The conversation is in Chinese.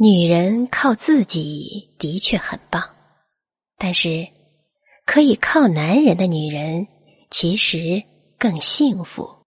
女人靠自己的确很棒但是可以靠男人的女人其实更幸福。